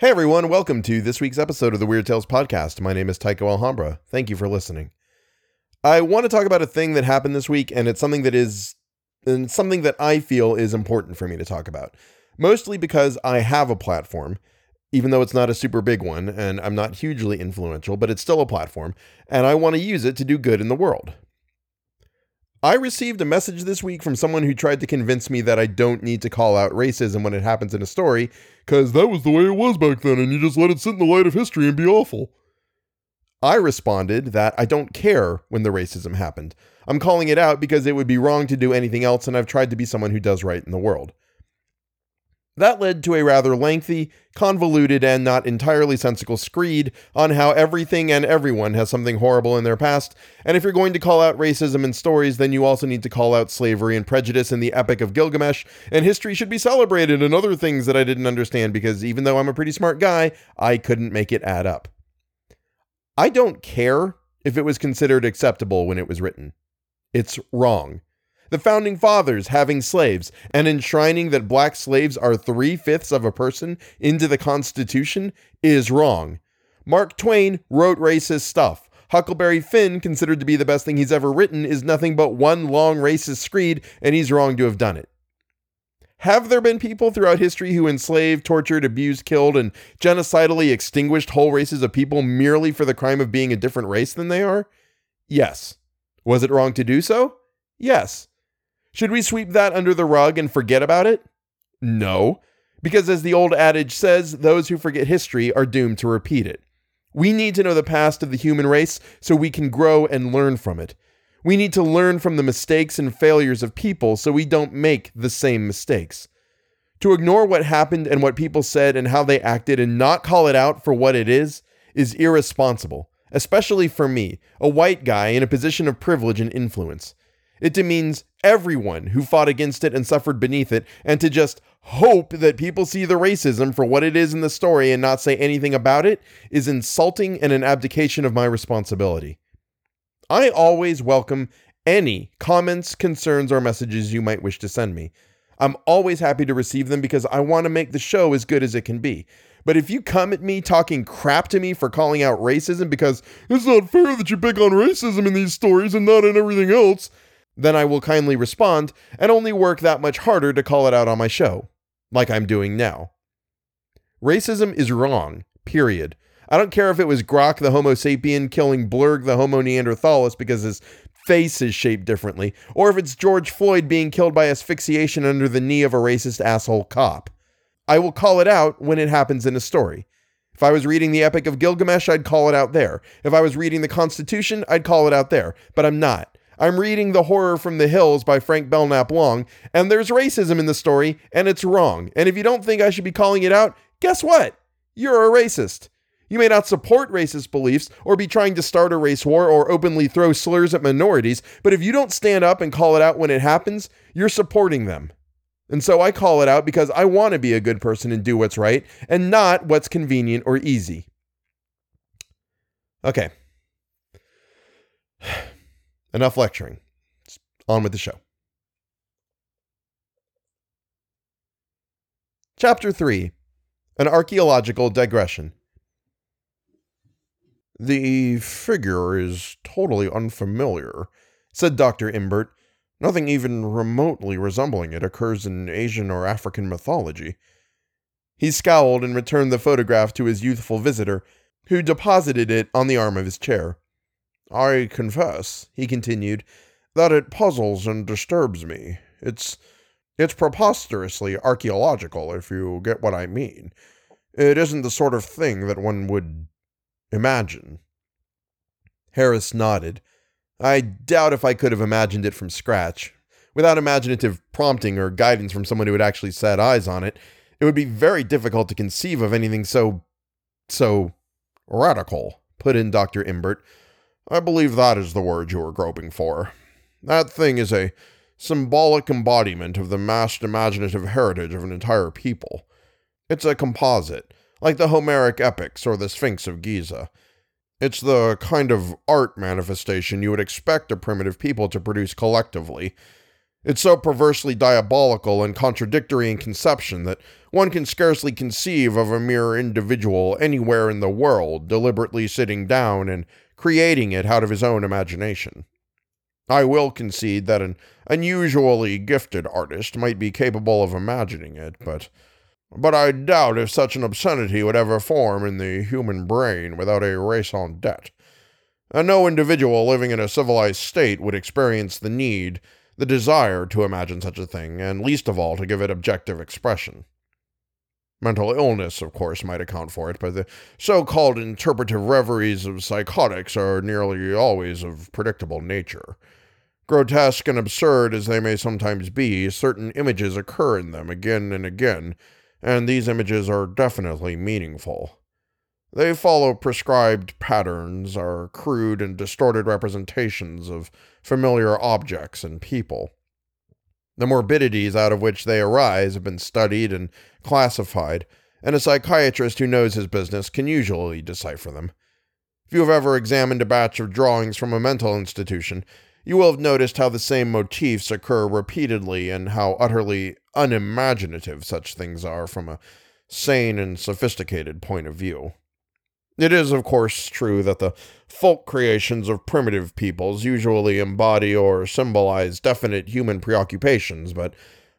Hey everyone, welcome to this week's episode of the Weird Tales podcast. My name is Tycho Alhambra. Thank you for listening. I want to talk about a thing that happened this week, and it's something that is and something that I feel is important for me to talk about. Mostly because I have a platform, even though it's not a super big one, and I'm not hugely influential, but it's still a platform, and I want to use it to do good in the world. I received a message this week from someone who tried to convince me that I don't need to call out racism when it happens in a story, because that was the way it was back then, and you just let it sit in the light of history and be awful. I responded that I don't care when the racism happened. I'm calling it out because it would be wrong to do anything else, and I've tried to be someone who does right in the world. That led to a rather lengthy, convoluted, and not entirely sensical screed on how everything and everyone has something horrible in their past, and if you're going to call out racism in stories, then you also need to call out slavery and prejudice in the Epic of Gilgamesh, and history should be celebrated and other things that I didn't understand because even though I'm a pretty smart guy, I couldn't make it add up. I don't care if it was considered acceptable when it was written. It's wrong the founding fathers having slaves and enshrining that black slaves are three fifths of a person into the Constitution is wrong. Mark Twain wrote racist stuff. Huckleberry Finn, considered to be the best thing he's ever written, is nothing but one long racist screed, and he's wrong to have done it. Have there been people throughout history who enslaved, tortured, abused, killed, and genocidally extinguished whole races of people merely for the crime of being a different race than they are? Yes. Was it wrong to do so? Yes. Should we sweep that under the rug and forget about it? No, because as the old adage says, those who forget history are doomed to repeat it. We need to know the past of the human race so we can grow and learn from it. We need to learn from the mistakes and failures of people so we don't make the same mistakes. To ignore what happened and what people said and how they acted and not call it out for what it is is irresponsible, especially for me, a white guy in a position of privilege and influence. It demeans everyone who fought against it and suffered beneath it, and to just hope that people see the racism for what it is in the story and not say anything about it is insulting and an abdication of my responsibility. I always welcome any comments, concerns, or messages you might wish to send me. I'm always happy to receive them because I want to make the show as good as it can be. But if you come at me talking crap to me for calling out racism because it's not fair that you pick on racism in these stories and not in everything else, then I will kindly respond and only work that much harder to call it out on my show, like I'm doing now. Racism is wrong, period. I don't care if it was Grok the Homo sapien killing Blurg the Homo neanderthalis because his face is shaped differently, or if it's George Floyd being killed by asphyxiation under the knee of a racist asshole cop. I will call it out when it happens in a story. If I was reading the Epic of Gilgamesh, I'd call it out there. If I was reading the Constitution, I'd call it out there. But I'm not. I'm reading The Horror from the Hills by Frank Belknap Long, and there's racism in the story, and it's wrong. And if you don't think I should be calling it out, guess what? You're a racist. You may not support racist beliefs or be trying to start a race war or openly throw slurs at minorities, but if you don't stand up and call it out when it happens, you're supporting them. And so I call it out because I want to be a good person and do what's right and not what's convenient or easy. Okay. Enough lecturing. On with the show. Chapter 3 An Archaeological Digression. The figure is totally unfamiliar, said Dr. Imbert. Nothing even remotely resembling it occurs in Asian or African mythology. He scowled and returned the photograph to his youthful visitor, who deposited it on the arm of his chair. I confess, he continued, that it puzzles and disturbs me. It's it's preposterously archaeological, if you get what I mean. It isn't the sort of thing that one would imagine. Harris nodded. I doubt if I could have imagined it from scratch. Without imaginative prompting or guidance from someone who had actually set eyes on it, it would be very difficult to conceive of anything so. so. radical, put in Dr. Imbert. I believe that is the word you were groping for. That thing is a symbolic embodiment of the massed imaginative heritage of an entire people. It's a composite, like the Homeric epics or the Sphinx of Giza. It's the kind of art manifestation you would expect a primitive people to produce collectively. It's so perversely diabolical and contradictory in conception that one can scarcely conceive of a mere individual anywhere in the world deliberately sitting down and creating it out of his own imagination. I will concede that an unusually gifted artist might be capable of imagining it, but but I doubt if such an obscenity would ever form in the human brain without a raison d'etre. And no individual living in a civilized state would experience the need, the desire to imagine such a thing, and least of all to give it objective expression. Mental illness, of course, might account for it, but the so called interpretive reveries of psychotics are nearly always of predictable nature. Grotesque and absurd as they may sometimes be, certain images occur in them again and again, and these images are definitely meaningful. They follow prescribed patterns, are crude and distorted representations of familiar objects and people. The morbidities out of which they arise have been studied and classified, and a psychiatrist who knows his business can usually decipher them. If you have ever examined a batch of drawings from a mental institution, you will have noticed how the same motifs occur repeatedly and how utterly unimaginative such things are from a sane and sophisticated point of view. It is, of course, true that the folk creations of primitive peoples usually embody or symbolize definite human preoccupations, but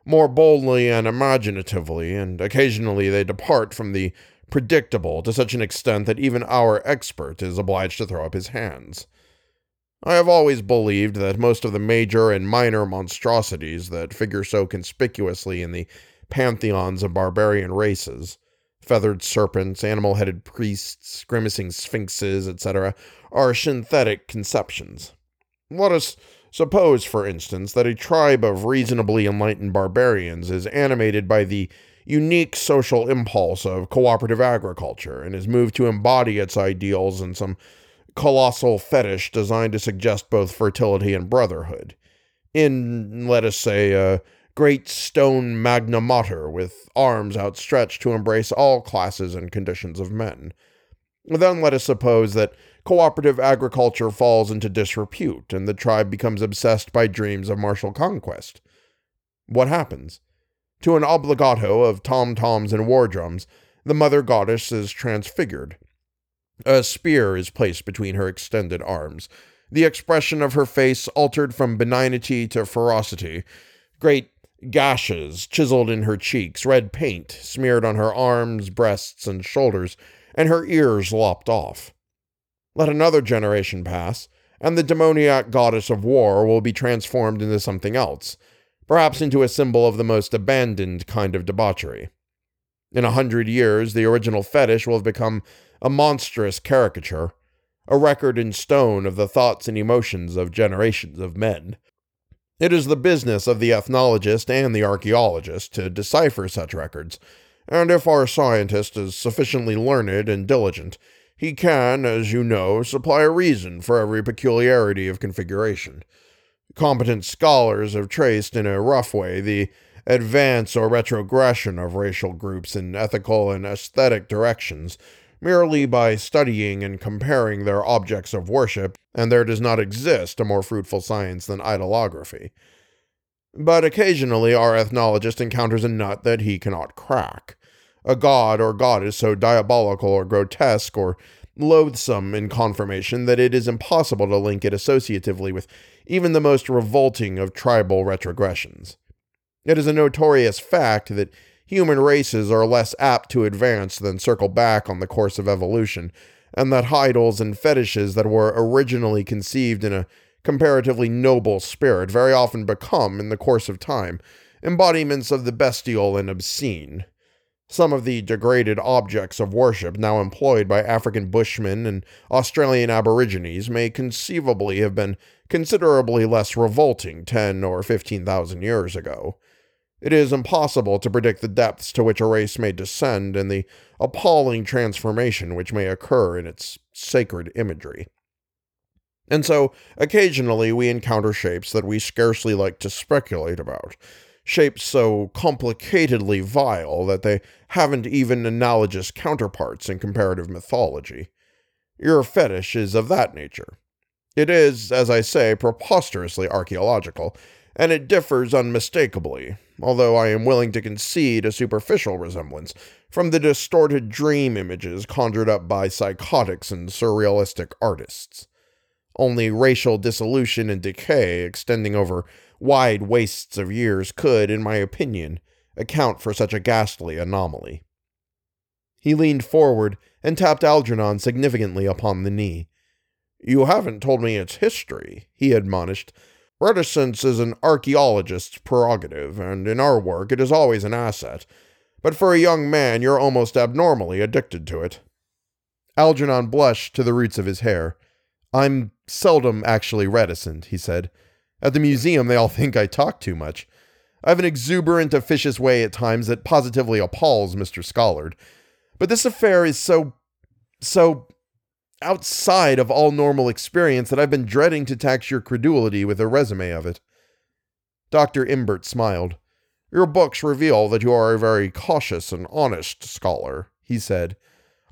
more boldly and imaginatively, and occasionally they depart from the predictable to such an extent that even our expert is obliged to throw up his hands. I have always believed that most of the major and minor monstrosities that figure so conspicuously in the pantheons of barbarian races feathered serpents, animal headed priests, grimacing sphinxes, etc., are synthetic conceptions. Let us suppose, for instance, that a tribe of reasonably enlightened barbarians is animated by the unique social impulse of cooperative agriculture and is moved to embody its ideals in some colossal fetish designed to suggest both fertility and brotherhood. In, let us say, a great stone magna mater with arms outstretched to embrace all classes and conditions of men. Then let us suppose that cooperative agriculture falls into disrepute and the tribe becomes obsessed by dreams of martial conquest. What happens? To an obligato of tom toms and war drums, the mother goddess is transfigured. A spear is placed between her extended arms, the expression of her face altered from benignity to ferocity. Great gashes chiseled in her cheeks, red paint smeared on her arms, breasts, and shoulders, and her ears lopped off. Let another generation pass, and the demoniac goddess of war will be transformed into something else, perhaps into a symbol of the most abandoned kind of debauchery. In a hundred years, the original fetish will have become a monstrous caricature, a record in stone of the thoughts and emotions of generations of men. It is the business of the ethnologist and the archaeologist to decipher such records, and if our scientist is sufficiently learned and diligent, he can, as you know, supply a reason for every peculiarity of configuration. Competent scholars have traced in a rough way the advance or retrogression of racial groups in ethical and aesthetic directions merely by studying and comparing their objects of worship, and there does not exist a more fruitful science than idolography. But occasionally our ethnologist encounters a nut that he cannot crack. A god or goddess so diabolical or grotesque or loathsome in conformation that it is impossible to link it associatively with even the most revolting of tribal retrogressions. It is a notorious fact that human races are less apt to advance than circle back on the course of evolution, and that idols and fetishes that were originally conceived in a comparatively noble spirit very often become, in the course of time, embodiments of the bestial and obscene. Some of the degraded objects of worship now employed by African Bushmen and Australian Aborigines may conceivably have been considerably less revolting ten or fifteen thousand years ago. It is impossible to predict the depths to which a race may descend and the appalling transformation which may occur in its sacred imagery. And so, occasionally, we encounter shapes that we scarcely like to speculate about, shapes so complicatedly vile that they haven't even analogous counterparts in comparative mythology. Your fetish is of that nature. It is, as I say, preposterously archaeological, and it differs unmistakably, although I am willing to concede a superficial resemblance from the distorted dream images conjured up by psychotics and surrealistic artists. Only racial dissolution and decay extending over wide wastes of years could, in my opinion, account for such a ghastly anomaly. He leaned forward and tapped Algernon significantly upon the knee. You haven't told me its history, he admonished. Reticence is an archaeologist's prerogative, and in our work it is always an asset. But for a young man, you're almost abnormally addicted to it. Algernon blushed to the roots of his hair. I'm seldom actually reticent, he said. At the museum, they all think I talk too much. I have an exuberant, officious way at times that positively appalls Mr. Scollard. But this affair is so. so outside of all normal experience that I've been dreading to tax your credulity with a resume of it. Dr. Imbert smiled. Your books reveal that you are a very cautious and honest scholar, he said.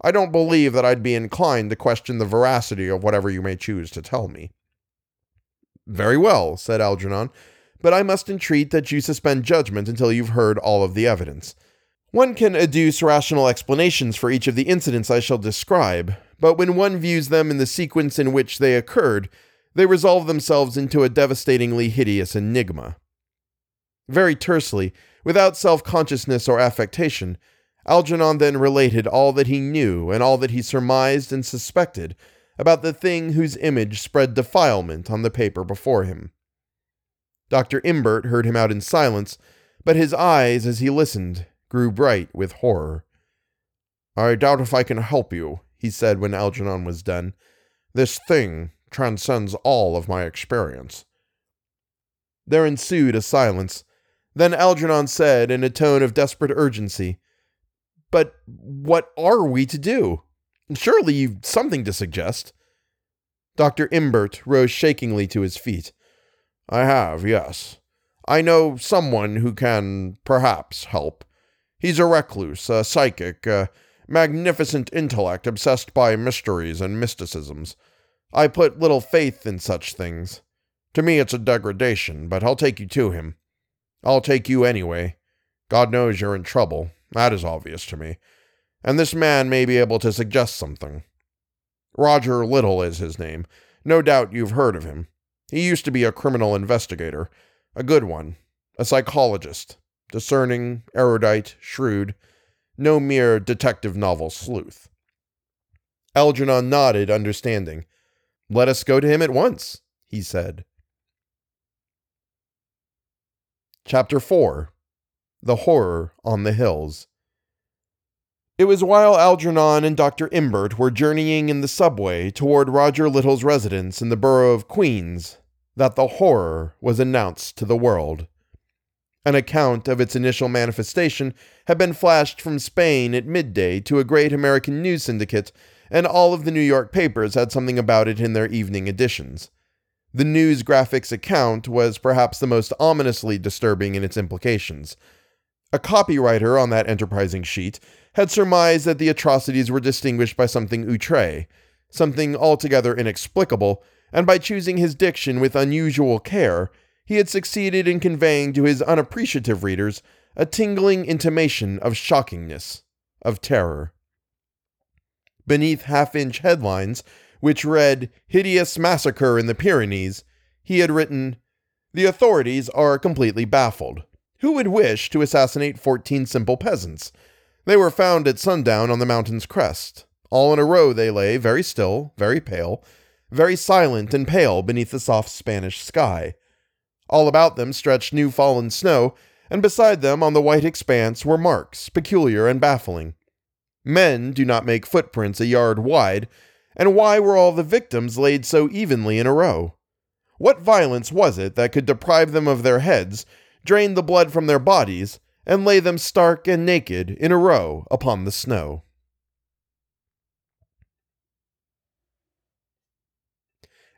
I don't believe that I'd be inclined to question the veracity of whatever you may choose to tell me. Very well, said Algernon, but I must entreat that you suspend judgment until you've heard all of the evidence. One can adduce rational explanations for each of the incidents I shall describe, but when one views them in the sequence in which they occurred, they resolve themselves into a devastatingly hideous enigma. Very tersely, without self consciousness or affectation, Algernon then related all that he knew and all that he surmised and suspected about the thing whose image spread defilement on the paper before him. Dr. Imbert heard him out in silence, but his eyes, as he listened, grew bright with horror. I doubt if I can help you, he said when Algernon was done. This thing transcends all of my experience. There ensued a silence. Then Algernon said in a tone of desperate urgency, But what are we to do? Surely you've something to suggest. Dr. Imbert rose shakingly to his feet. I have, yes. I know someone who can, perhaps, help. He's a recluse, a psychic, a magnificent intellect obsessed by mysteries and mysticisms. I put little faith in such things. To me, it's a degradation, but I'll take you to him. I'll take you anyway. God knows you're in trouble. That is obvious to me. And this man may be able to suggest something. Roger Little is his name. No doubt you've heard of him. He used to be a criminal investigator, a good one, a psychologist, discerning, erudite, shrewd, no mere detective novel sleuth. Algernon nodded, understanding. Let us go to him at once, he said. Chapter 4 The Horror on the Hills. It was while Algernon and Dr. Imbert were journeying in the subway toward Roger Little's residence in the borough of Queens that the horror was announced to the world. An account of its initial manifestation had been flashed from Spain at midday to a great American news syndicate, and all of the New York papers had something about it in their evening editions. The news graphics account was perhaps the most ominously disturbing in its implications. A copywriter on that enterprising sheet had surmised that the atrocities were distinguished by something outre, something altogether inexplicable, and by choosing his diction with unusual care, he had succeeded in conveying to his unappreciative readers a tingling intimation of shockingness, of terror. Beneath half inch headlines, which read, Hideous Massacre in the Pyrenees, he had written, The authorities are completely baffled. Who would wish to assassinate 14 simple peasants? They were found at sundown on the mountain's crest. All in a row they lay, very still, very pale, very silent and pale beneath the soft Spanish sky. All about them stretched new fallen snow, and beside them on the white expanse were marks, peculiar and baffling. Men do not make footprints a yard wide, and why were all the victims laid so evenly in a row? What violence was it that could deprive them of their heads, drain the blood from their bodies, and lay them stark and naked in a row upon the snow?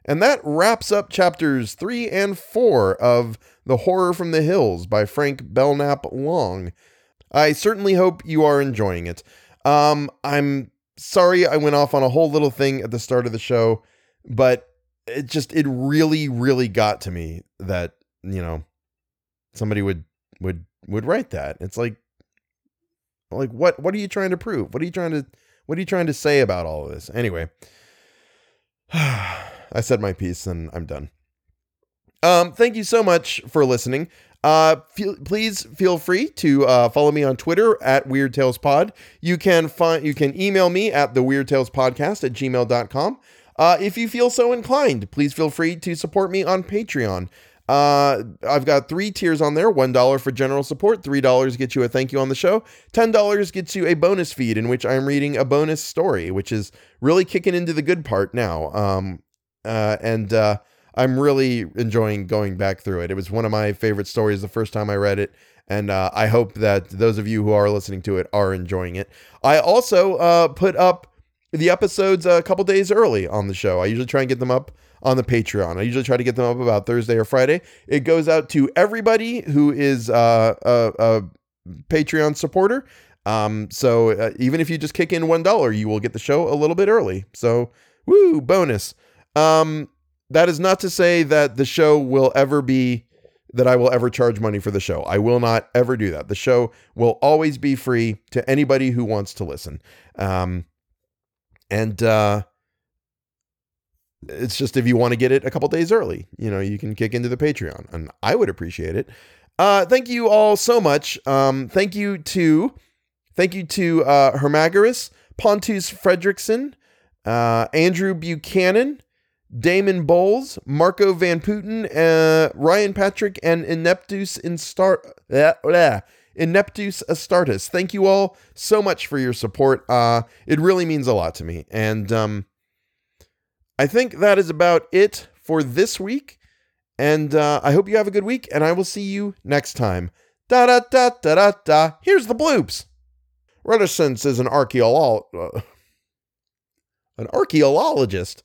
And that wraps up chapters three and four of The Horror from the Hills by Frank Belknap Long. I certainly hope you are enjoying it. Um, I'm sorry I went off on a whole little thing at the start of the show, but it just, it really, really got to me that, you know, somebody would would would write that. It's like like what what are you trying to prove? What are you trying to what are you trying to say about all of this? Anyway, I said my piece and I'm done. Um, thank you so much for listening. Uh, feel, please feel free to uh, follow me on Twitter at Weird Tales Pod. You can find you can email me at the Weird Tales Podcast at gmail.com. Uh, if you feel so inclined, please feel free to support me on Patreon. Uh, I've got three tiers on there $1 for general support, $3 gets you a thank you on the show, $10 gets you a bonus feed in which I'm reading a bonus story, which is really kicking into the good part now. Um, uh, and uh, I'm really enjoying going back through it. It was one of my favorite stories the first time I read it. And uh, I hope that those of you who are listening to it are enjoying it. I also uh, put up the episodes a couple days early on the show. I usually try and get them up on the Patreon. I usually try to get them up about Thursday or Friday. It goes out to everybody who is uh, a, a, Patreon supporter. Um, so uh, even if you just kick in one dollar, you will get the show a little bit early. So woo, bonus. Um, that is not to say that the show will ever be that I will ever charge money for the show. I will not ever do that. The show will always be free to anybody who wants to listen. Um, and uh, it's just if you want to get it a couple days early, you know, you can kick into the Patreon, and I would appreciate it. Uh, thank you all so much. Um, thank you to, thank you to uh, Hermagoras, Pontus Fredrickson, uh, Andrew Buchanan, Damon Bowles, Marco Van Putten, uh, Ryan Patrick, and Ineptus Instar- Ineptus Astartes. Thank you all so much for your support. Uh, it really means a lot to me. And um, I think that is about it for this week. And uh, I hope you have a good week, and I will see you next time. Da da da da da da. Here's the bloops. Reticence is an archaeologist. Uh, an archaeologist